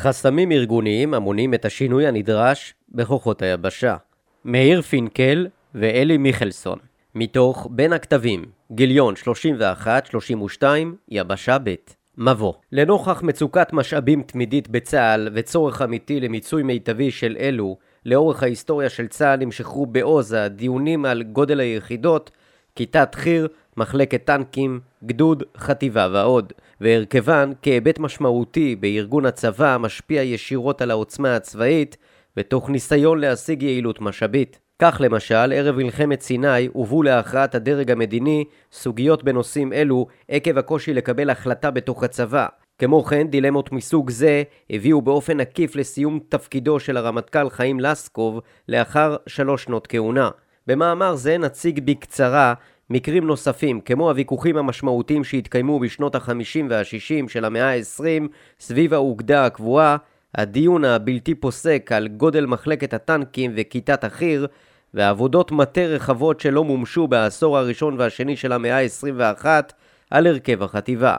חסמים ארגוניים המונים את השינוי הנדרש בכוחות היבשה. מאיר פינקל ואלי מיכלסון מתוך בין הכתבים, גיליון 31-32, יבשה ב' מבוא לנוכח מצוקת משאבים תמידית בצה"ל וצורך אמיתי למיצוי מיטבי של אלו, לאורך ההיסטוריה של צה"ל נמשכו בעוז הדיונים על גודל היחידות, כיתת חי"ר, מחלקת טנקים, גדוד, חטיבה ועוד, והרכבן כהיבט משמעותי בארגון הצבא המשפיע ישירות על העוצמה הצבאית, ותוך ניסיון להשיג יעילות משאבית. כך למשל, ערב מלחמת סיני הובאו להכרעת הדרג המדיני סוגיות בנושאים אלו עקב הקושי לקבל החלטה בתוך הצבא. כמו כן, דילמות מסוג זה הביאו באופן עקיף לסיום תפקידו של הרמטכ"ל חיים לסקוב לאחר שלוש שנות כהונה. במאמר זה נציג בקצרה מקרים נוספים, כמו הוויכוחים המשמעותיים שהתקיימו בשנות ה-50 וה-60 של המאה ה-20 סביב האוגדה הקבועה, הדיון הבלתי פוסק על גודל מחלקת הטנקים וכיתת החי"ר, ועבודות מטה רחבות שלא מומשו בעשור הראשון והשני של המאה ה-21 על הרכב החטיבה.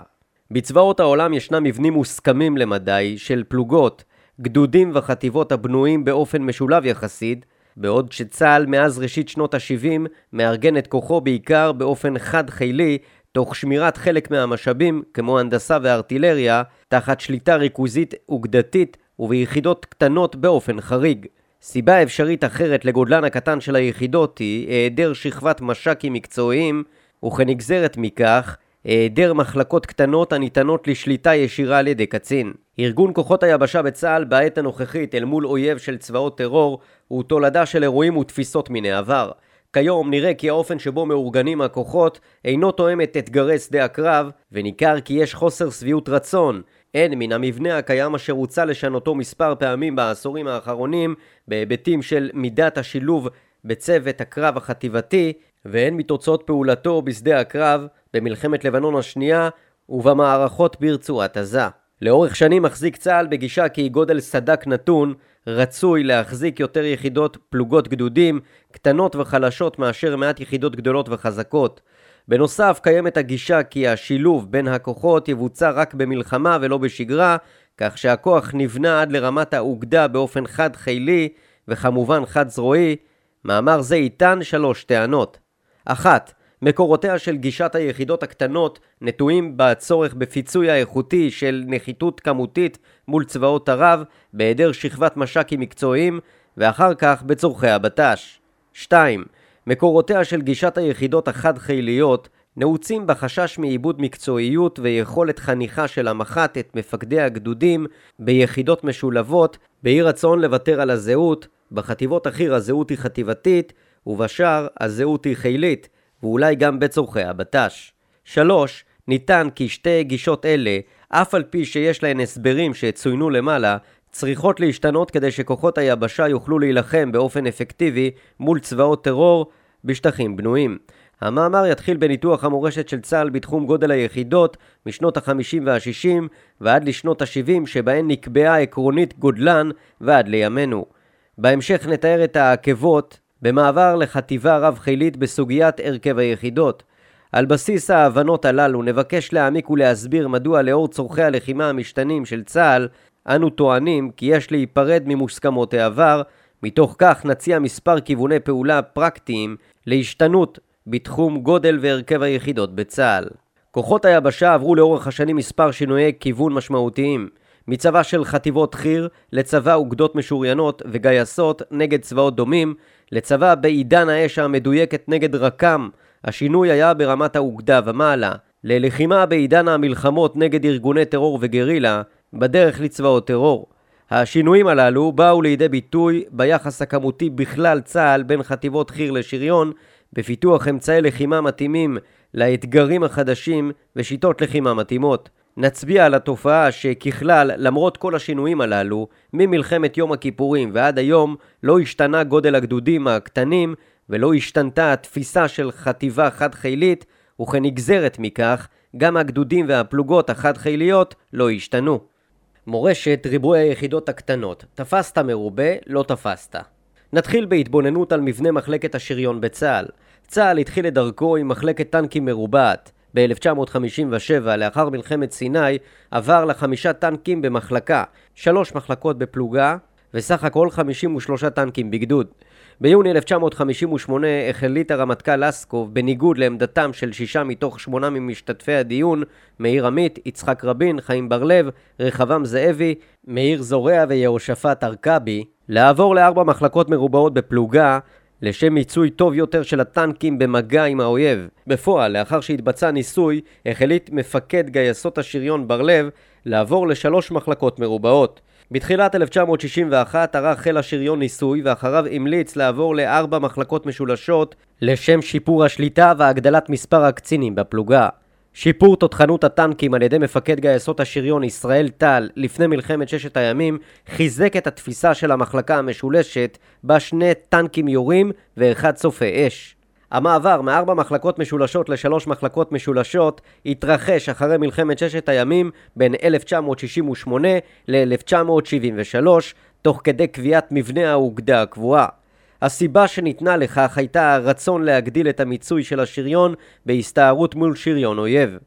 בצבאות העולם ישנם מבנים מוסכמים למדי של פלוגות, גדודים וחטיבות הבנויים באופן משולב יחסית, בעוד שצה"ל מאז ראשית שנות ה-70 מארגן את כוחו בעיקר באופן חד-חילי, תוך שמירת חלק מהמשאבים, כמו הנדסה וארטילריה, תחת שליטה ריכוזית אוגדתית וביחידות קטנות באופן חריג. סיבה אפשרית אחרת לגודלן הקטן של היחידות היא היעדר שכבת מש"קים מקצועיים, וכנגזרת מכך, היעדר מחלקות קטנות הניתנות לשליטה ישירה על ידי קצין. ארגון כוחות היבשה בצה"ל בעת הנוכחית אל מול אויב של צבאות טרור הוא תולדה של אירועים ותפיסות מן העבר. כיום נראה כי האופן שבו מאורגנים הכוחות אינו תואם את אתגרי שדה הקרב, וניכר כי יש חוסר שביעות רצון, הן מן המבנה הקיים אשר הוצע לשנותו מספר פעמים בעשורים האחרונים, בהיבטים של מידת השילוב בצוות הקרב החטיבתי, והן מתוצאות פעולתו בשדה הקרב, במלחמת לבנון השנייה ובמערכות ברצועת עזה. לאורך שנים מחזיק צה"ל בגישה כי גודל סדק נתון רצוי להחזיק יותר יחידות פלוגות גדודים קטנות וחלשות מאשר מעט יחידות גדולות וחזקות. בנוסף קיימת הגישה כי השילוב בין הכוחות יבוצע רק במלחמה ולא בשגרה, כך שהכוח נבנה עד לרמת האוגדה באופן חד-חילי וכמובן חד-זרועי. מאמר זה יטען שלוש טענות. אחת, מקורותיה של גישת היחידות הקטנות נטועים בצורך בפיצוי האיכותי של נחיתות כמותית מול צבאות ערב בהיעדר שכבת מש"קים מקצועיים ואחר כך בצורכי הבט"ש. 2. מקורותיה של גישת היחידות החד-חיליות נעוצים בחשש מעיבוד מקצועיות ויכולת חניכה של המח"ט את מפקדי הגדודים ביחידות משולבות, באי רצון לוותר על הזהות, בחטיבות החי"ר הזהות היא חטיבתית, ובשאר הזהות היא חילית, ואולי גם בצורכי הבט"ש. 3. ניתן כי שתי גישות אלה, אף על פי שיש להן הסברים שצוינו למעלה, צריכות להשתנות כדי שכוחות היבשה יוכלו להילחם באופן אפקטיבי מול צבאות טרור בשטחים בנויים. המאמר יתחיל בניתוח המורשת של צה"ל בתחום גודל היחידות משנות ה-50 וה-60 ועד לשנות ה-70 שבהן נקבעה עקרונית גודלן ועד לימינו. בהמשך נתאר את העקבות במעבר לחטיבה רב-חילית בסוגיית הרכב היחידות. על בסיס ההבנות הללו נבקש להעמיק ולהסביר מדוע לאור צורכי הלחימה המשתנים של צה"ל אנו טוענים כי יש להיפרד ממוסכמות העבר, מתוך כך נציע מספר כיווני פעולה פרקטיים להשתנות בתחום גודל והרכב היחידות בצה"ל. כוחות היבשה עברו לאורך השנים מספר שינויי כיוון משמעותיים, מצבא של חטיבות חי"ר לצבא אוגדות משוריינות וגייסות נגד צבאות דומים, לצבא בעידן האש המדויקת נגד רק"ם, השינוי היה ברמת האוגדה ומעלה, ללחימה בעידן המלחמות נגד ארגוני טרור וגרילה, בדרך לצבאות טרור. השינויים הללו באו לידי ביטוי ביחס הכמותי בכלל צה"ל בין חטיבות חי"ר לשריון, בפיתוח אמצעי לחימה מתאימים לאתגרים החדשים ושיטות לחימה מתאימות. נצביע על התופעה שככלל, למרות כל השינויים הללו, ממלחמת יום הכיפורים ועד היום לא השתנה גודל הגדודים הקטנים ולא השתנתה התפיסה של חטיבה חד-חילית, וכנגזרת מכך, גם הגדודים והפלוגות החד-חיליות לא השתנו. מורשת ריבוי היחידות הקטנות, תפסת מרובה, לא תפסת. נתחיל בהתבוננות על מבנה מחלקת השריון בצה"ל. צה"ל התחיל את דרכו עם מחלקת טנקים מרובעת. ב-1957, לאחר מלחמת סיני, עבר לחמישה טנקים במחלקה, שלוש מחלקות בפלוגה, וסך הכל 53 טנקים בגדוד. ביוני 1958 החליט הרמטכ"ל לסקוב, בניגוד לעמדתם של שישה מתוך שמונה ממשתתפי הדיון, מאיר עמית, יצחק רבין, חיים בר-לב, רחבעם זאבי, מאיר זורע ויהושפט ארכבי, לעבור לארבע מחלקות מרובעות בפלוגה, לשם מיצוי טוב יותר של הטנקים במגע עם האויב. בפועל, לאחר שהתבצע ניסוי, החליט מפקד גייסות השריון בר-לב לעבור לשלוש מחלקות מרובעות. בתחילת 1961 ערך חיל השריון ניסוי ואחריו המליץ לעבור לארבע מחלקות משולשות לשם שיפור השליטה והגדלת מספר הקצינים בפלוגה. שיפור תותחנות הטנקים על ידי מפקד גייסות השריון ישראל טל לפני מלחמת ששת הימים חיזק את התפיסה של המחלקה המשולשת בה שני טנקים יורים ואחד צופה אש. המעבר מארבע מחלקות משולשות לשלוש מחלקות משולשות התרחש אחרי מלחמת ששת הימים בין 1968 ל-1973 תוך כדי קביעת מבנה האוגדה הקבועה. הסיבה שניתנה לכך הייתה הרצון להגדיל את המיצוי של השריון בהסתערות מול שריון אויב.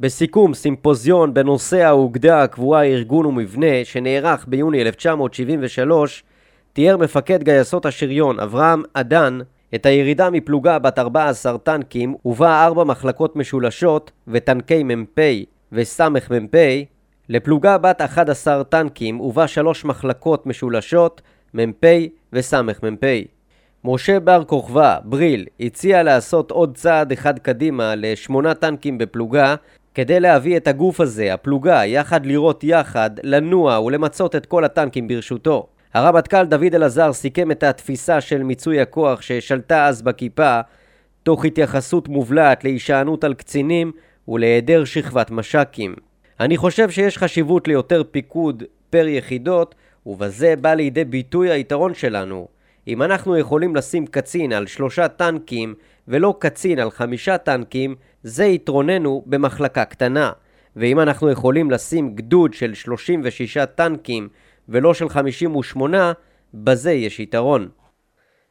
בסיכום סימפוזיון בנושא האוגדה הקבועה ארגון ומבנה שנערך ביוני 1973 תיאר מפקד גייסות השריון אברהם אדן את הירידה מפלוגה בת 14 טנקים ובה ארבע מחלקות משולשות וטנקי מ"פ וסמ"פ לפלוגה בת 11 טנקים ובה שלוש מחלקות משולשות מ"פ וסמ"פ. משה בר כוכבא, בריל, הציע לעשות עוד צעד אחד קדימה לשמונה טנקים בפלוגה כדי להביא את הגוף הזה, הפלוגה, יחד לראות יחד, לנוע ולמצות את כל הטנקים ברשותו. הרמטכ"ל דוד אלעזר סיכם את התפיסה של מיצוי הכוח ששלטה אז בכיפה, תוך התייחסות מובלעת להישענות על קצינים ולהיעדר שכבת מש"קים. אני חושב שיש חשיבות ליותר פיקוד פר יחידות, ובזה בא לידי ביטוי היתרון שלנו. אם אנחנו יכולים לשים קצין על שלושה טנקים ולא קצין על חמישה טנקים, זה יתרוננו במחלקה קטנה. ואם אנחנו יכולים לשים גדוד של 36 טנקים ולא של 58, בזה יש יתרון.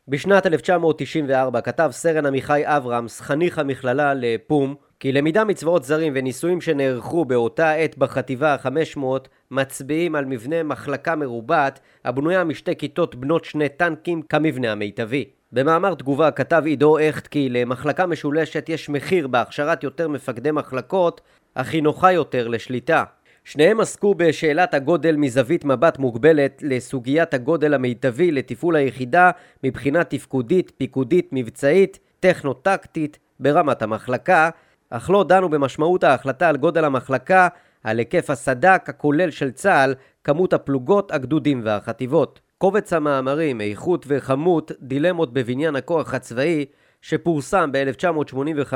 בשנת 1994 כתב סרן עמיחי אברהמס, חניך המכללה לפום, כי למידה מצבאות זרים וניסויים שנערכו באותה עת בחטיבה ה-500 מצביעים על מבנה מחלקה מרובעת הבנויה משתי כיתות בנות שני טנקים כמבנה המיטבי. במאמר תגובה כתב עידו הכט כי למחלקה משולשת יש מחיר בהכשרת יותר מפקדי מחלקות, אך היא נוחה יותר לשליטה. שניהם עסקו בשאלת הגודל מזווית מבט מוגבלת לסוגיית הגודל המיטבי לתפעול היחידה מבחינה תפקודית, פיקודית, מבצעית, טכנו-טקטית ברמת המחלקה, אך לא דנו במשמעות ההחלטה על גודל המחלקה, על היקף הסד"כ הכולל של צה"ל, כמות הפלוגות, הגדודים והחטיבות. קובץ המאמרים, איכות וכמות, דילמות בבניין הכוח הצבאי, שפורסם ב-1985,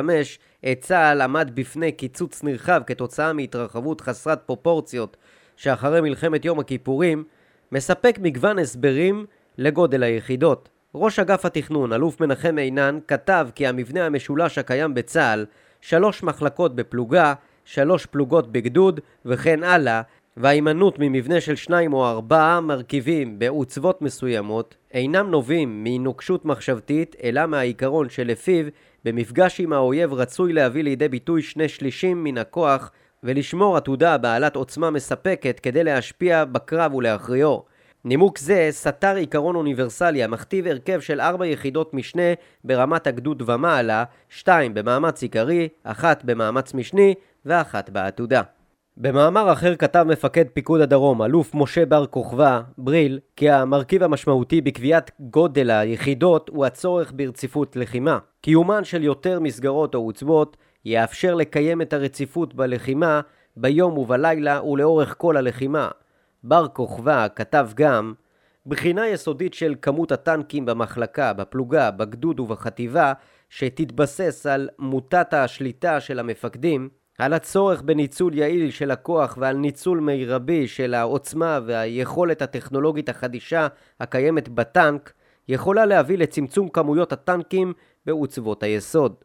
את צה"ל עמד בפני קיצוץ נרחב כתוצאה מהתרחבות חסרת פרופורציות שאחרי מלחמת יום הכיפורים, מספק מגוון הסברים לגודל היחידות. ראש אגף התכנון, אלוף מנחם עינן, כתב כי המבנה המשולש הקיים בצה"ל, שלוש מחלקות בפלוגה, שלוש פלוגות בגדוד וכן הלאה, וההימנעות ממבנה של שניים או ארבעה מרכיבים בעוצבות מסוימות אינם נובעים מנוקשות מחשבתית אלא מהעיקרון שלפיו במפגש עם האויב רצוי להביא לידי ביטוי שני שלישים מן הכוח ולשמור עתודה בעלת עוצמה מספקת כדי להשפיע בקרב ולהכריעו. נימוק זה סתר עיקרון אוניברסלי המכתיב הרכב של ארבע יחידות משנה ברמת הגדוד ומעלה, שתיים במאמץ עיקרי, אחת במאמץ משני ואחת בעתודה. במאמר אחר כתב מפקד פיקוד הדרום, אלוף משה בר כוכבא, בריל, כי המרכיב המשמעותי בקביעת גודל היחידות הוא הצורך ברציפות לחימה. קיומן של יותר מסגרות או עוצבות יאפשר לקיים את הרציפות בלחימה ביום ובלילה ולאורך כל הלחימה. בר כוכבא כתב גם בחינה יסודית של כמות הטנקים במחלקה, בפלוגה, בגדוד ובחטיבה שתתבסס על מוטת השליטה של המפקדים על הצורך בניצול יעיל של הכוח ועל ניצול מרבי של העוצמה והיכולת הטכנולוגית החדישה הקיימת בטנק, יכולה להביא לצמצום כמויות הטנקים בעוצבות היסוד.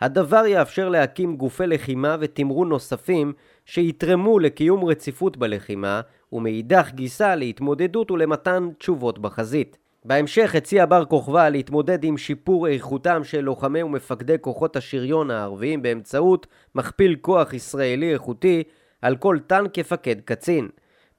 הדבר יאפשר להקים גופי לחימה ותמרון נוספים שיתרמו לקיום רציפות בלחימה ומאידך גיסה להתמודדות ולמתן תשובות בחזית. בהמשך הציע בר כוכבא להתמודד עם שיפור איכותם של לוחמי ומפקדי כוחות השריון הערביים באמצעות מכפיל כוח ישראלי איכותי על כל טנק כפקד קצין.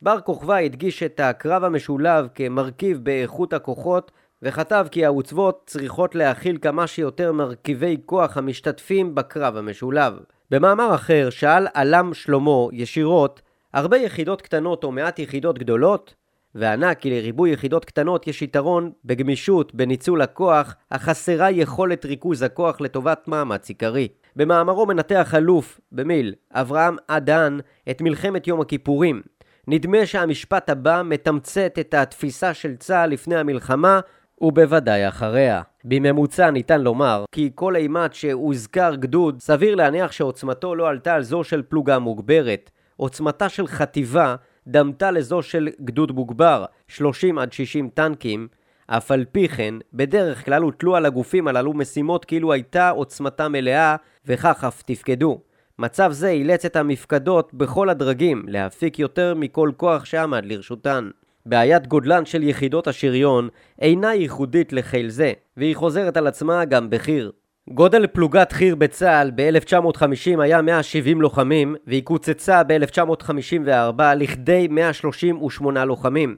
בר כוכבא הדגיש את הקרב המשולב כמרכיב באיכות הכוחות וכתב כי העוצבות צריכות להכיל כמה שיותר מרכיבי כוח המשתתפים בקרב המשולב. במאמר אחר שאל עלם שלמה ישירות הרבה יחידות קטנות או מעט יחידות גדולות וענה כי לריבוי יחידות קטנות יש יתרון בגמישות, בניצול הכוח, החסרה יכולת ריכוז הכוח לטובת מאמץ עיקרי. במאמרו מנתח אלוף, במיל, אברהם אדן, את מלחמת יום הכיפורים. נדמה שהמשפט הבא מתמצת את התפיסה של צה"ל לפני המלחמה ובוודאי אחריה. בממוצע ניתן לומר כי כל אימת שהוזכר גדוד, סביר להניח שעוצמתו לא עלתה על זו של פלוגה מוגברת. עוצמתה של חטיבה דמתה לזו של גדוד מוגבר, 30 עד 60 טנקים, אף על פי כן, בדרך כלל הוטלו על הגופים הללו משימות כאילו הייתה עוצמתה מלאה, וכך אף תפקדו. מצב זה אילץ את המפקדות בכל הדרגים להפיק יותר מכל כוח שעמד לרשותן. בעיית גודלן של יחידות השריון אינה ייחודית לחיל זה, והיא חוזרת על עצמה גם בחי"ר. גודל פלוגת חי"ר בצה"ל ב-1950 היה 170 לוחמים, והיא קוצצה ב-1954 לכדי 138 לוחמים.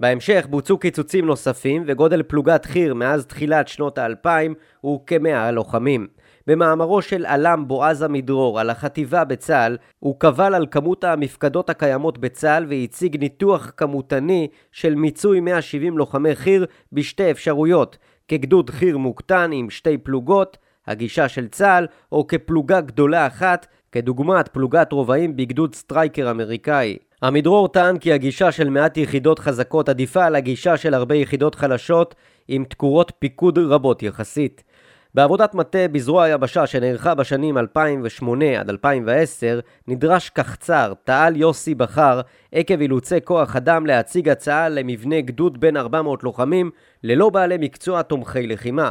בהמשך בוצעו קיצוצים נוספים, וגודל פלוגת חי"ר מאז תחילת שנות האלפיים הוא כמאה לוחמים. במאמרו של אל"ם בועז עמידרור על החטיבה בצה"ל, הוא קבל על כמות המפקדות הקיימות בצה"ל והציג ניתוח כמותני של מיצוי 170 לוחמי חי"ר בשתי אפשרויות, כגדוד חי"ר מוקטן עם שתי פלוגות, הגישה של צה"ל, או כפלוגה גדולה אחת, כדוגמת פלוגת רובעים בגדוד סטרייקר אמריקאי. עמידרור טען כי הגישה של מעט יחידות חזקות עדיפה על הגישה של הרבה יחידות חלשות עם תקורות פיקוד רבות יחסית. בעבודת מטה בזרוע היבשה שנערכה בשנים 2008 עד 2010 נדרש קחצר, תעל יוסי בכר, עקב אילוצי כוח אדם להציג הצעה למבנה גדוד בין 400 לוחמים ללא בעלי מקצוע תומכי לחימה.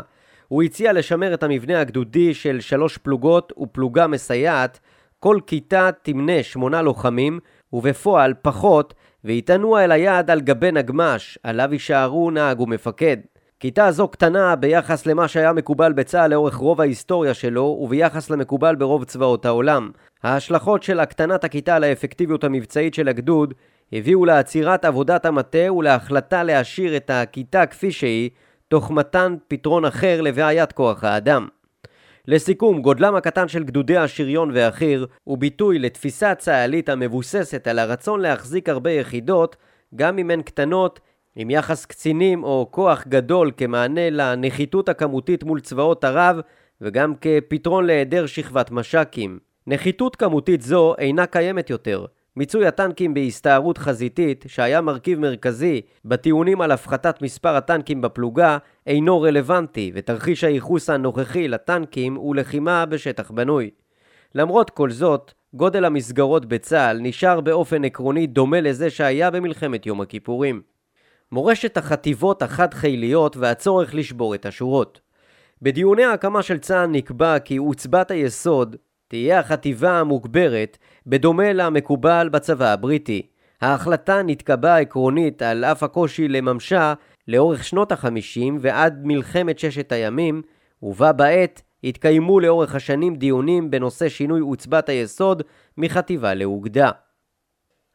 הוא הציע לשמר את המבנה הגדודי של שלוש פלוגות ופלוגה מסייעת, כל כיתה תמנה שמונה לוחמים, ובפועל פחות, ויתנוע אל היעד על גבי נגמש, עליו יישארו נהג ומפקד. כיתה זו קטנה ביחס למה שהיה מקובל בצה"ל לאורך רוב ההיסטוריה שלו, וביחס למקובל ברוב צבאות העולם. ההשלכות של הקטנת הכיתה על האפקטיביות המבצעית של הגדוד הביאו לעצירת עבודת המטה ולהחלטה להשאיר את הכיתה כפי שהיא, תוך מתן פתרון אחר לבעיית כוח האדם. לסיכום, גודלם הקטן של גדודי השריון והחי"ר הוא ביטוי לתפיסה צה"לית המבוססת על הרצון להחזיק הרבה יחידות, גם אם הן קטנות, עם יחס קצינים או כוח גדול כמענה לנחיתות הכמותית מול צבאות ערב, וגם כפתרון להיעדר שכבת מש"קים. נחיתות כמותית זו אינה קיימת יותר, מיצוי הטנקים בהסתערות חזיתית, שהיה מרכיב מרכזי בטיעונים על הפחתת מספר הטנקים בפלוגה, אינו רלוונטי, ותרחיש הייחוס הנוכחי לטנקים הוא לחימה בשטח בנוי. למרות כל זאת, גודל המסגרות בצה"ל נשאר באופן עקרוני דומה לזה שהיה במלחמת יום הכיפורים. מורשת החטיבות החד-חיליות והצורך לשבור את השורות. בדיוני ההקמה של צה"ל נקבע כי עוצבת היסוד תהיה החטיבה המוגברת, בדומה למקובל בצבא הבריטי. ההחלטה נתקבעה עקרונית על אף הקושי לממשה לאורך שנות החמישים ועד מלחמת ששת הימים, ובה בעת התקיימו לאורך השנים דיונים בנושא שינוי עוצבת היסוד מחטיבה לאוגדה.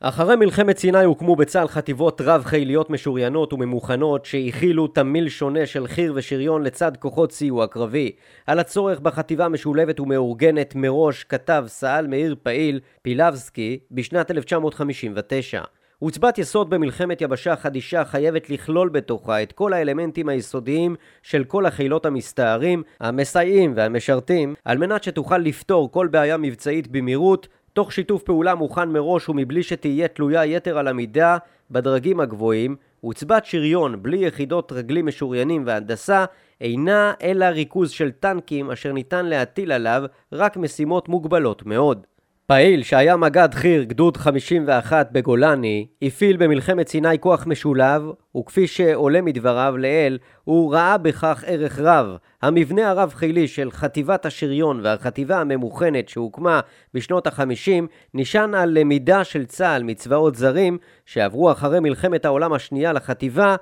אחרי מלחמת סיני הוקמו בצה"ל חטיבות רב-חיליות משוריינות וממוכנות שהכילו תמיל שונה של חי"ר ושריון לצד כוחות סיוע קרבי. על הצורך בחטיבה משולבת ומאורגנת מראש כתב סא"ל מאיר פעיל, פילבסקי, בשנת 1959. עוצבת יסוד במלחמת יבשה חדישה חייבת לכלול בתוכה את כל האלמנטים היסודיים של כל החילות המסתערים, המסייעים והמשרתים, על מנת שתוכל לפתור כל בעיה מבצעית במהירות תוך שיתוף פעולה מוכן מראש ומבלי שתהיה תלויה יתר על המידה בדרגים הגבוהים, עוצבת שריון בלי יחידות רגלים משוריינים והנדסה אינה אלא ריכוז של טנקים אשר ניתן להטיל עליו רק משימות מוגבלות מאוד. פעיל שהיה מג"ד חי"ר גדוד 51 בגולני, הפעיל במלחמת סיני כוח משולב, וכפי שעולה מדבריו לעיל, הוא ראה בכך ערך רב. המבנה הרב-חילי של חטיבת השריון והחטיבה הממוכנת שהוקמה בשנות ה-50 נשען על למידה של צה"ל מצבאות זרים שעברו אחרי מלחמת העולם השנייה לחטיבה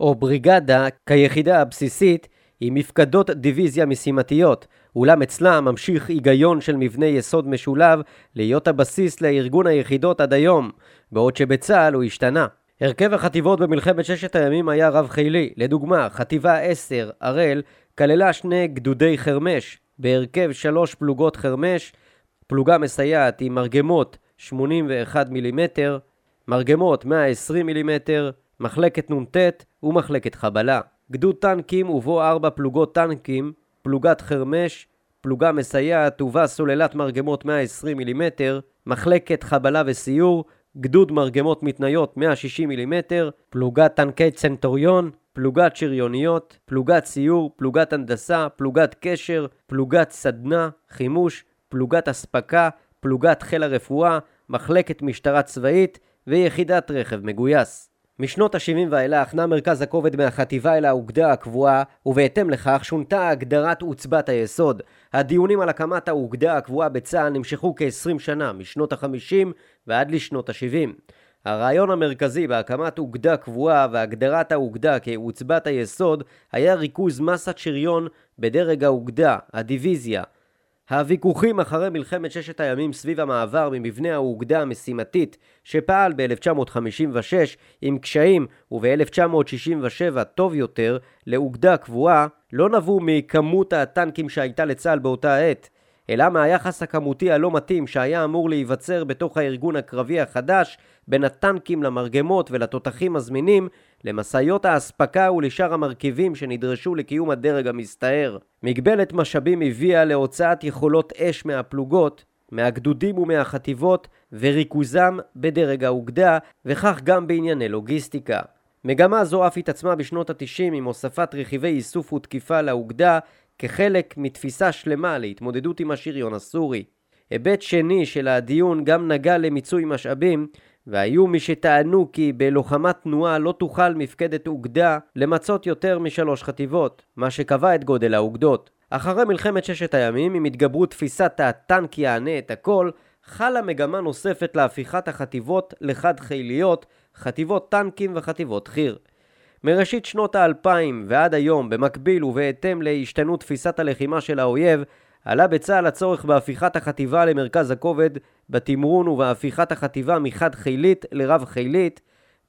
או בריגדה כיחידה הבסיסית עם מפקדות דיוויזיה משימתיות, אולם אצלה ממשיך היגיון של מבנה יסוד משולב להיות הבסיס לארגון היחידות עד היום, בעוד שבצה"ל הוא השתנה. הרכב החטיבות במלחמת ששת הימים היה רב-חילי. לדוגמה, חטיבה 10, הראל, כללה שני גדודי חרמש, בהרכב שלוש פלוגות חרמש, פלוגה מסייעת עם מרגמות 81 מילימטר, מרגמות 120 מילימטר, מחלקת נ"ט ומחלקת חבלה. גדוד טנקים ובו ארבע פלוגות טנקים, פלוגת חרמש, פלוגה מסייעת ובה סוללת מרגמות 120 מילימטר, מחלקת חבלה וסיור, גדוד מרגמות מתניות 160 מילימטר, פלוגת טנקי צנטוריון, פלוגת שריוניות, פלוגת סיור, פלוגת הנדסה, פלוגת קשר, פלוגת סדנה, חימוש, פלוגת אספקה, פלוגת חיל הרפואה, מחלקת משטרה צבאית ויחידת רכב מגויס. משנות ה-70 ואילך נע מרכז הכובד מהחטיבה אל האוגדה הקבועה, ובהתאם לכך שונתה הגדרת עוצבת היסוד. הדיונים על הקמת האוגדה הקבועה בצה"ל נמשכו כ-20 שנה, משנות ה-50 ועד לשנות ה-70. הרעיון המרכזי בהקמת אוגדה קבועה והגדרת האוגדה כעוצבת היסוד היה ריכוז מסת שריון בדרג האוגדה, הדיוויזיה, הוויכוחים אחרי מלחמת ששת הימים סביב המעבר ממבנה האוגדה המשימתית שפעל ב-1956 עם קשיים וב-1967 טוב יותר לאוגדה קבועה לא נבעו מכמות הטנקים שהייתה לצה"ל באותה עת אלא מהיחס הכמותי הלא מתאים שהיה אמור להיווצר בתוך הארגון הקרבי החדש בין הטנקים למרגמות ולתותחים הזמינים למשאיות האספקה ולשאר המרכיבים שנדרשו לקיום הדרג המסתער. מגבלת משאבים הביאה להוצאת יכולות אש מהפלוגות, מהגדודים ומהחטיבות וריכוזם בדרג האוגדה וכך גם בענייני לוגיסטיקה. מגמה זו אף התעצמה בשנות ה-90 עם הוספת רכיבי איסוף ותקיפה לאוגדה כחלק מתפיסה שלמה להתמודדות עם השריון הסורי. היבט שני של הדיון גם נגע למיצוי משאבים, והיו מי שטענו כי בלוחמת תנועה לא תוכל מפקדת אוגדה למצות יותר משלוש חטיבות, מה שקבע את גודל האוגדות. אחרי מלחמת ששת הימים, עם התגברות תפיסת הטנק יענה את הכל, חלה מגמה נוספת להפיכת החטיבות לחד חיליות, חטיבות טנקים וחטיבות חי"ר. מראשית שנות האלפיים ועד היום, במקביל ובהתאם להשתנות תפיסת הלחימה של האויב, עלה בצה"ל הצורך בהפיכת החטיבה למרכז הכובד, בתמרון ובהפיכת החטיבה מחד חילית לרב חילית,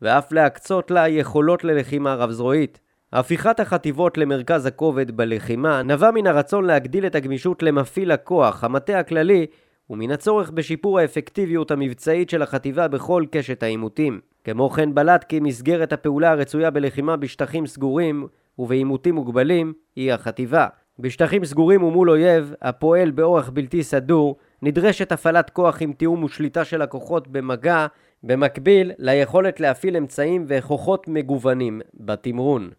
ואף להקצות לה יכולות ללחימה רב-זרועית. הפיכת החטיבות למרכז הכובד בלחימה נבע מן הרצון להגדיל את הגמישות למפעיל הכוח, המטה הכללי, ומן הצורך בשיפור האפקטיביות המבצעית של החטיבה בכל קשת העימותים. כמו כן בלט כי מסגרת הפעולה הרצויה בלחימה בשטחים סגורים ובעימותים מוגבלים היא החטיבה. בשטחים סגורים ומול אויב הפועל באורח בלתי סדור נדרשת הפעלת כוח עם תיאום ושליטה של הכוחות במגע במקביל ליכולת להפעיל אמצעים וכוחות מגוונים בתמרון.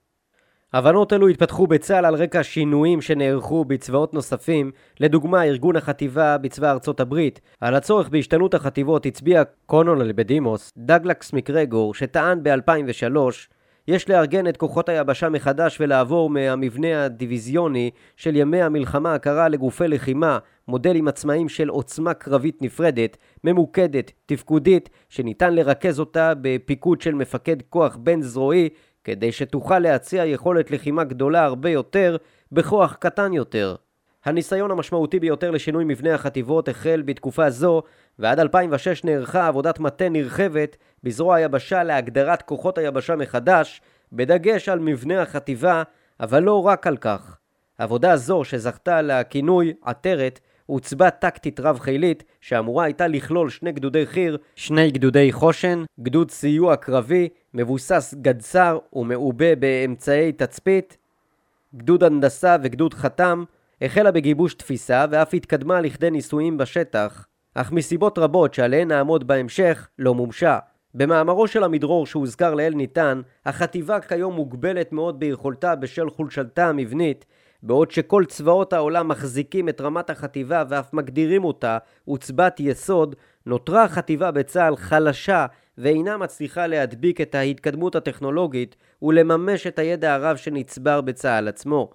הבנות אלו התפתחו בצה"ל על רקע שינויים שנערכו בצבאות נוספים, לדוגמה ארגון החטיבה בצבא ארצות הברית. על הצורך בהשתנות החטיבות הצביע קונונל בדימוס, דגלקס מקרגור, שטען ב-2003 יש לארגן את כוחות היבשה מחדש ולעבור מהמבנה הדיוויזיוני של ימי המלחמה הקרה לגופי לחימה, מודלים עצמאיים של עוצמה קרבית נפרדת, ממוקדת, תפקודית, שניתן לרכז אותה בפיקוד של מפקד כוח בין זרועי כדי שתוכל להציע יכולת לחימה גדולה הרבה יותר בכוח קטן יותר. הניסיון המשמעותי ביותר לשינוי מבנה החטיבות החל בתקופה זו, ועד 2006 נערכה עבודת מטה נרחבת בזרוע היבשה להגדרת כוחות היבשה מחדש, בדגש על מבנה החטיבה, אבל לא רק על כך. עבודה זו, שזכתה לכינוי עטרת, עוצבה טקטית רב-חילית, שאמורה הייתה לכלול שני גדודי חי"ר, שני גדודי חושן, גדוד סיוע קרבי, מבוסס גדסר ומעובה באמצעי תצפית, גדוד הנדסה וגדוד חתם, החלה בגיבוש תפיסה ואף התקדמה לכדי ניסויים בשטח, אך מסיבות רבות שעליהן נעמוד בהמשך, לא מומשה. במאמרו של המדרור שהוזכר לעיל ניתן, החטיבה כיום מוגבלת מאוד ביכולתה בשל חולשתה המבנית, בעוד שכל צבאות העולם מחזיקים את רמת החטיבה ואף מגדירים אותה עוצבת יסוד, נותרה החטיבה בצה"ל חלשה ואינה מצליחה להדביק את ההתקדמות הטכנולוגית ולממש את הידע הרב שנצבר בצה"ל עצמו.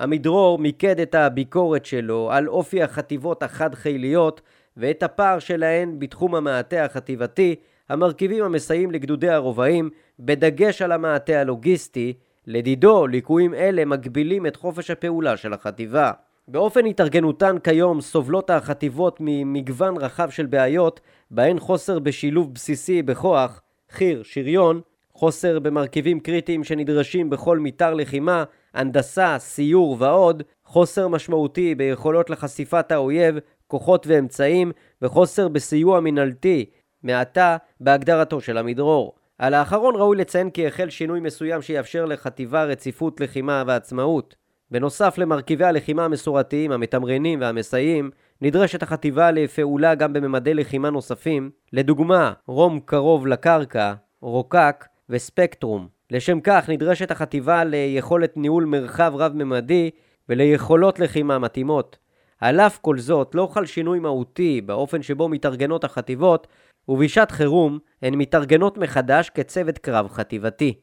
עמידרור מיקד את הביקורת שלו על אופי החטיבות החד-חיליות ואת הפער שלהן בתחום המעטה החטיבתי המרכיבים המסייעים לגדודי הרובעים, בדגש על המעטה הלוגיסטי, לדידו, ליקויים אלה מגבילים את חופש הפעולה של החטיבה. באופן התארגנותן כיום סובלות החטיבות ממגוון רחב של בעיות, בהן חוסר בשילוב בסיסי בכוח, חי"ר, שריון, חוסר במרכיבים קריטיים שנדרשים בכל מתאר לחימה, הנדסה, סיור ועוד, חוסר משמעותי ביכולות לחשיפת האויב, כוחות ואמצעים, וחוסר בסיוע מינהלתי, מעתה בהגדרתו של המדרור. על האחרון ראוי לציין כי החל שינוי מסוים שיאפשר לחטיבה רציפות לחימה ועצמאות. בנוסף למרכיבי הלחימה המסורתיים, המתמרנים והמסייעים, נדרשת החטיבה לפעולה גם בממדי לחימה נוספים, לדוגמה, רום קרוב לקרקע, רוקק וספקטרום. לשם כך נדרשת החטיבה ליכולת ניהול מרחב רב-ממדי וליכולות לחימה מתאימות. על אף כל זאת, לא חל שינוי מהותי באופן שבו מתארגנות החטיבות, ובשעת חירום הן מתארגנות מחדש כצוות קרב חטיבתי.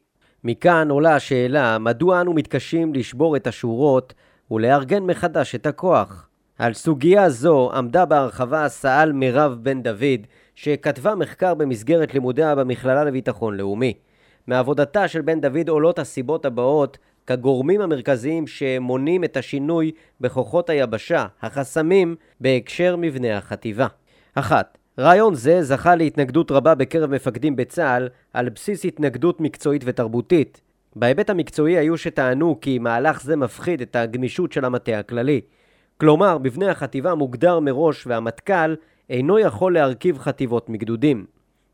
מכאן עולה השאלה מדוע אנו מתקשים לשבור את השורות ולארגן מחדש את הכוח. על סוגיה זו עמדה בהרחבה סא"ל מירב בן דוד, שכתבה מחקר במסגרת לימודיה במכללה לביטחון לאומי. מעבודתה של בן דוד עולות הסיבות הבאות כגורמים המרכזיים שמונים את השינוי בכוחות היבשה, החסמים, בהקשר מבנה החטיבה. אחת, רעיון זה זכה להתנגדות רבה בקרב מפקדים בצה"ל על בסיס התנגדות מקצועית ותרבותית. בהיבט המקצועי היו שטענו כי מהלך זה מפחיד את הגמישות של המטה הכללי. כלומר, מבנה החטיבה מוגדר מראש והמטכ"ל אינו יכול להרכיב חטיבות מגדודים.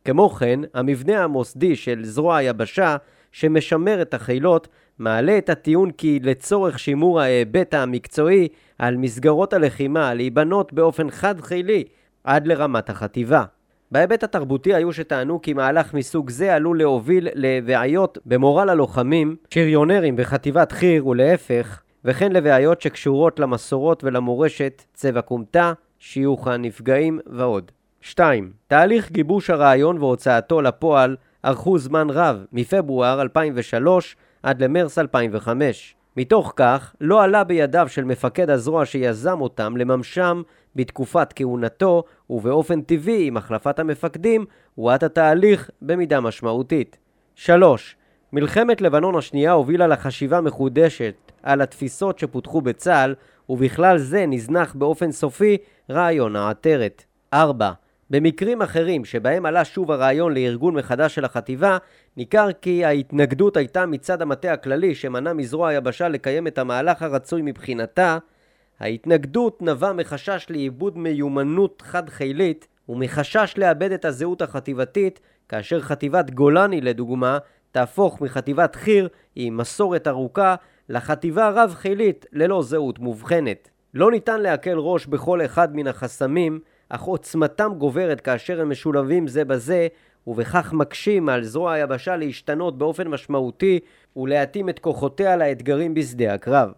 כמו כן, המבנה המוסדי של זרוע היבשה, שמשמר את החילות, מעלה את הטיעון כי לצורך שימור ההיבט המקצועי על מסגרות הלחימה להיבנות באופן חד-חילי עד לרמת החטיבה. בהיבט התרבותי היו שטענו כי מהלך מסוג זה עלול להוביל לבעיות במורל הלוחמים, שריונרים בחטיבת חי"ר ולהפך, וכן לבעיות שקשורות למסורות ולמורשת, צבע כומתה, שיוך הנפגעים ועוד. 2. תהליך גיבוש הרעיון והוצאתו לפועל ארכו זמן רב, מפברואר 2003 עד למרס 2005. מתוך כך, לא עלה בידיו של מפקד הזרוע שיזם אותם לממשם בתקופת כהונתו, ובאופן טבעי עם החלפת המפקדים, הואט התהליך במידה משמעותית. 3. מלחמת לבנון השנייה הובילה לחשיבה מחודשת על התפיסות שפותחו בצה"ל, ובכלל זה נזנח באופן סופי רעיון העטרת. 4. במקרים אחרים שבהם עלה שוב הרעיון לארגון מחדש של החטיבה, ניכר כי ההתנגדות הייתה מצד המטה הכללי שמנע מזרוע היבשה לקיים את המהלך הרצוי מבחינתה, ההתנגדות נבע מחשש לאיבוד מיומנות חד-חילית ומחשש לאבד את הזהות החטיבתית כאשר חטיבת גולני לדוגמה תהפוך מחטיבת חי"ר עם מסורת ארוכה לחטיבה רב-חילית ללא זהות מובחנת. לא ניתן להקל ראש בכל אחד מן החסמים אך עוצמתם גוברת כאשר הם משולבים זה בזה, ובכך מקשים על זרוע היבשה להשתנות באופן משמעותי ולהתאים את כוחותיה לאתגרים בשדה הקרב.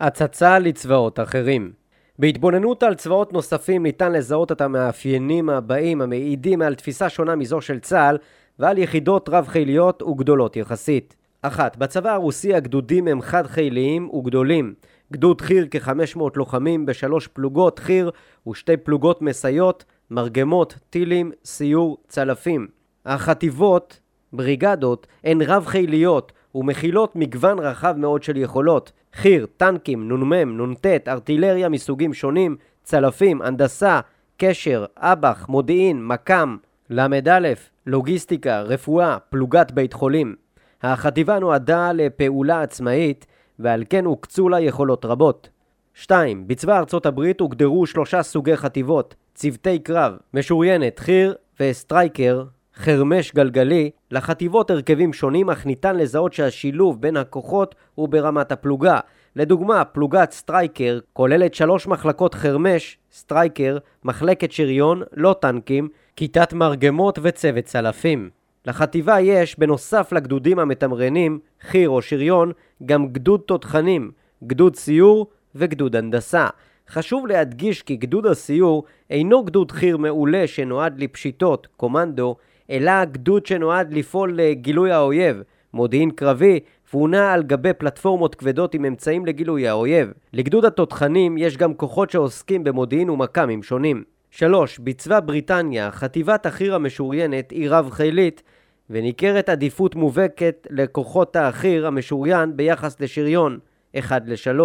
הצצה לצבאות אחרים בהתבוננות על צבאות נוספים ניתן לזהות את המאפיינים הבאים המעידים על תפיסה שונה מזו של צה"ל ועל יחידות רב-חיליות וגדולות יחסית. אחת, בצבא הרוסי הגדודים הם חד-חיליים וגדולים. גדוד חי"ר כ-500 לוחמים בשלוש פלוגות חי"ר ושתי פלוגות מסייעות, מרגמות, טילים, סיור, צלפים. החטיבות, בריגדות, הן רב-חיליות ומכילות מגוון רחב מאוד של יכולות. חי"ר, טנקים, נ"מ, נ"ט, ארטילריה מסוגים שונים, צלפים, הנדסה, קשר, אב"ח, מודיעין, מקם, ל"א, לוגיסטיקה, רפואה, פלוגת בית חולים. החטיבה נועדה לפעולה עצמאית ועל כן הוקצו לה יכולות רבות. 2. בצבא ארצות הברית הוגדרו שלושה סוגי חטיבות צוותי קרב, משוריינת, חי"ר וסטרייקר, חרמש גלגלי, לחטיבות הרכבים שונים אך ניתן לזהות שהשילוב בין הכוחות הוא ברמת הפלוגה. לדוגמה, פלוגת סטרייקר כוללת שלוש מחלקות חרמש, סטרייקר, מחלקת שריון, לא טנקים, כיתת מרגמות וצוות צלפים. לחטיבה יש, בנוסף לגדודים המתמרנים, חי"ר או שריון, גם גדוד תותחנים, גדוד סיור וגדוד הנדסה. חשוב להדגיש כי גדוד הסיור אינו גדוד חי"ר מעולה שנועד לפשיטות, קומנדו, אלא גדוד שנועד לפעול לגילוי האויב, מודיעין קרבי, והונע על גבי פלטפורמות כבדות עם אמצעים לגילוי האויב. לגדוד התותחנים יש גם כוחות שעוסקים במודיעין ומכ"מים שונים. 3. בצבא בריטניה, חטיבת החי"ר המשוריינת היא רב-חילית, וניכרת עדיפות מובהקת לכוחות החי"ר המשוריין ביחס לשריון, 1 ל-3.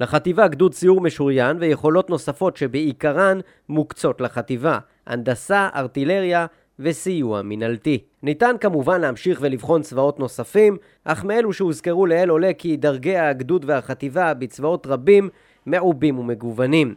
לחטיבה גדוד סיור משוריין ויכולות נוספות שבעיקרן מוקצות לחטיבה, הנדסה, ארטילריה וסיוע מינהלתי. ניתן כמובן להמשיך ולבחון צבאות נוספים, אך מאלו שהוזכרו לעיל עולה כי דרגי הגדוד והחטיבה בצבאות רבים מעובים ומגוונים.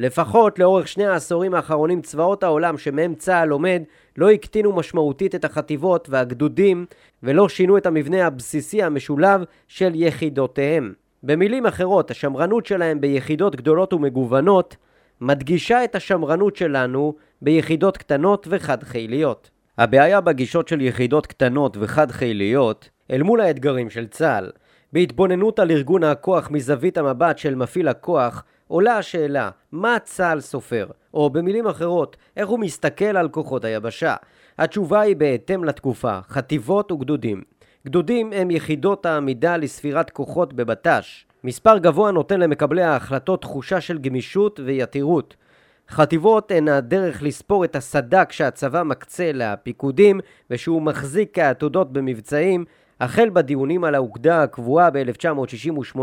לפחות לאורך שני העשורים האחרונים צבאות העולם שמהם צה"ל לומד לא הקטינו משמעותית את החטיבות והגדודים ולא שינו את המבנה הבסיסי המשולב של יחידותיהם. במילים אחרות, השמרנות שלהם ביחידות גדולות ומגוונות מדגישה את השמרנות שלנו ביחידות קטנות וחד-חיליות. הבעיה בגישות של יחידות קטנות וחד-חיליות אל מול האתגרים של צה"ל. בהתבוננות על ארגון הכוח מזווית המבט של מפעיל הכוח עולה השאלה, מה צה"ל סופר? או במילים אחרות, איך הוא מסתכל על כוחות היבשה? התשובה היא בהתאם לתקופה, חטיבות וגדודים. גדודים הם יחידות העמידה לספירת כוחות בבט"ש. מספר גבוה נותן למקבלי ההחלטות תחושה של גמישות ויתירות. חטיבות הן הדרך לספור את הסד"כ שהצבא מקצה לפיקודים ושהוא מחזיק כעתודות במבצעים החל בדיונים על האוגדה הקבועה ב-1968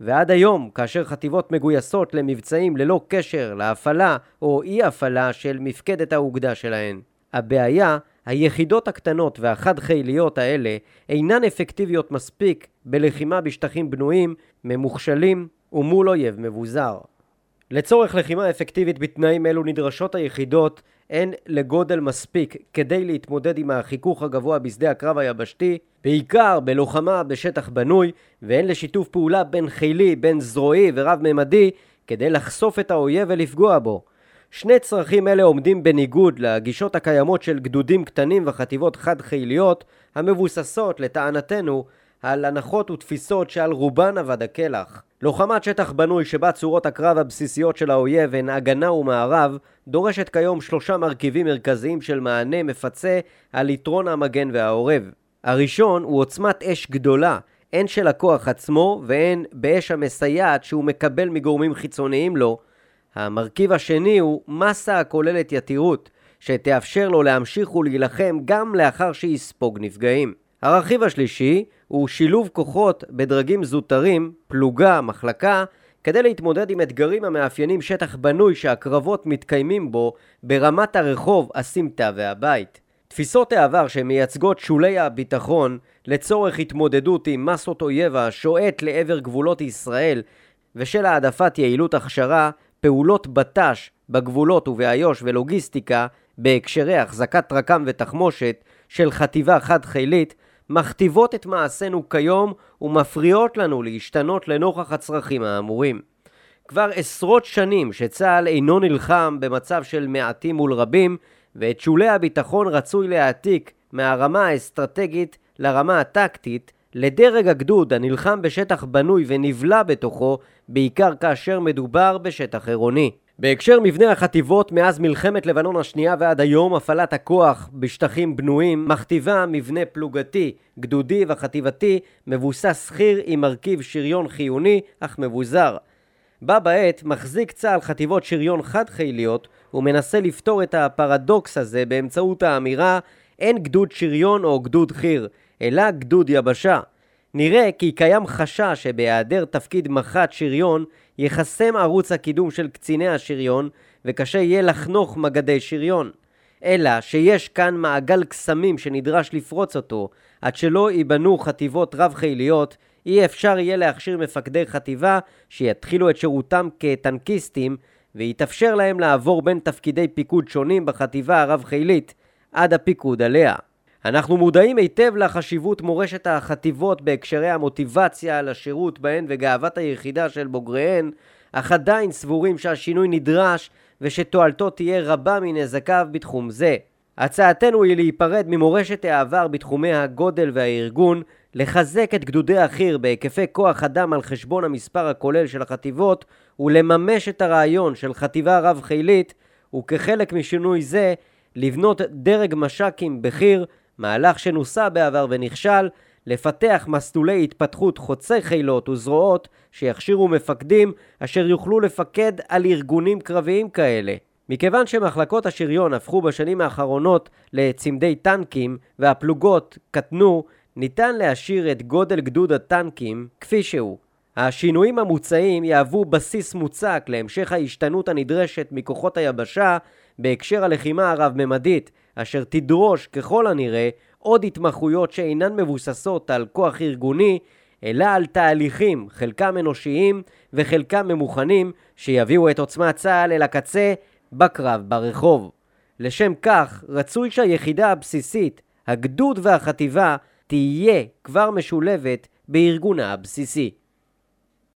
ועד היום, כאשר חטיבות מגויסות למבצעים ללא קשר להפעלה או אי הפעלה של מפקדת האוגדה שלהן. הבעיה, היחידות הקטנות והחד-חיליות האלה אינן אפקטיביות מספיק בלחימה בשטחים בנויים, ממוכשלים ומול אויב מבוזר. לצורך לחימה אפקטיבית בתנאים אלו נדרשות היחידות הן לגודל מספיק כדי להתמודד עם החיכוך הגבוה בשדה הקרב היבשתי, בעיקר בלוחמה בשטח בנוי, והן לשיתוף פעולה בין חילי, בין זרועי ורב-ממדי כדי לחשוף את האויב ולפגוע בו. שני צרכים אלה עומדים בניגוד לגישות הקיימות של גדודים קטנים וחטיבות חד-חיליות המבוססות, לטענתנו, על הנחות ותפיסות שעל רובן אבד הקלח. לוחמת שטח בנוי שבה צורות הקרב הבסיסיות של האויב הן הגנה ומערב, דורשת כיום שלושה מרכיבים מרכזיים של מענה מפצה על יתרון המגן והעורב. הראשון הוא עוצמת אש גדולה, הן של הכוח עצמו והן באש המסייעת שהוא מקבל מגורמים חיצוניים לו. המרכיב השני הוא מסה הכוללת יתירות, שתאפשר לו להמשיך ולהילחם גם לאחר שיספוג נפגעים. הרכיב השלישי הוא שילוב כוחות בדרגים זוטרים, פלוגה, מחלקה, כדי להתמודד עם אתגרים המאפיינים שטח בנוי שהקרבות מתקיימים בו ברמת הרחוב, הסמטה והבית. תפיסות העבר שמייצגות שולי הביטחון לצורך התמודדות עם מסות אויב השועט לעבר גבולות ישראל ושל העדפת יעילות הכשרה, פעולות בט"ש בגבולות ובאיו"ש ולוגיסטיקה בהקשרי החזקת רקם ותחמושת של חטיבה חד-חילית מכתיבות את מעשינו כיום ומפריעות לנו להשתנות לנוכח הצרכים האמורים. כבר עשרות שנים שצה"ל אינו נלחם במצב של מעטים מול רבים, ואת שולי הביטחון רצוי להעתיק מהרמה האסטרטגית לרמה הטקטית, לדרג הגדוד הנלחם בשטח בנוי ונבלע בתוכו, בעיקר כאשר מדובר בשטח עירוני. בהקשר מבנה החטיבות מאז מלחמת לבנון השנייה ועד היום הפעלת הכוח בשטחים בנויים מכתיבה מבנה פלוגתי, גדודי וחטיבתי מבוסס חי"ר עם מרכיב שריון חיוני אך מבוזר. בה בעת מחזיק צה"ל חטיבות שריון חד-חיליות ומנסה לפתור את הפרדוקס הזה באמצעות האמירה אין גדוד שריון או גדוד חי"ר, אלא גדוד יבשה. נראה כי קיים חשש שבהיעדר תפקיד מח"ט שריון ייחסם ערוץ הקידום של קציני השריון וקשה יהיה לחנוך מגדי שריון. אלא שיש כאן מעגל קסמים שנדרש לפרוץ אותו עד שלא ייבנו חטיבות רב-חיליות אי אפשר יהיה להכשיר מפקדי חטיבה שיתחילו את שירותם כטנקיסטים ויתאפשר להם לעבור בין תפקידי פיקוד שונים בחטיבה הרב-חילית עד הפיקוד עליה. אנחנו מודעים היטב לחשיבות מורשת החטיבות בהקשרי המוטיבציה לשירות בהן וגאוות היחידה של בוגריהן, אך עדיין סבורים שהשינוי נדרש ושתועלתו תהיה רבה מנזקיו בתחום זה. הצעתנו היא להיפרד ממורשת העבר בתחומי הגודל והארגון, לחזק את גדודי החי"ר בהיקפי כוח אדם על חשבון המספר הכולל של החטיבות ולממש את הרעיון של חטיבה רב-חילית וכחלק משינוי זה לבנות דרג מש"קים בחי"ר מהלך שנוסה בעבר ונכשל, לפתח מסלולי התפתחות חוצי חילות וזרועות שיכשירו מפקדים אשר יוכלו לפקד על ארגונים קרביים כאלה. מכיוון שמחלקות השריון הפכו בשנים האחרונות לצמדי טנקים והפלוגות קטנו, ניתן להשאיר את גודל גדוד הטנקים כפי שהוא. השינויים המוצעים יהוו בסיס מוצק להמשך ההשתנות הנדרשת מכוחות היבשה בהקשר הלחימה הרב-ממדית, אשר תדרוש ככל הנראה עוד התמחויות שאינן מבוססות על כוח ארגוני, אלא על תהליכים, חלקם אנושיים וחלקם ממוכנים, שיביאו את עוצמת צה"ל אל הקצה בקרב ברחוב. לשם כך, רצוי שהיחידה הבסיסית, הגדוד והחטיבה, תהיה כבר משולבת בארגונה הבסיסי.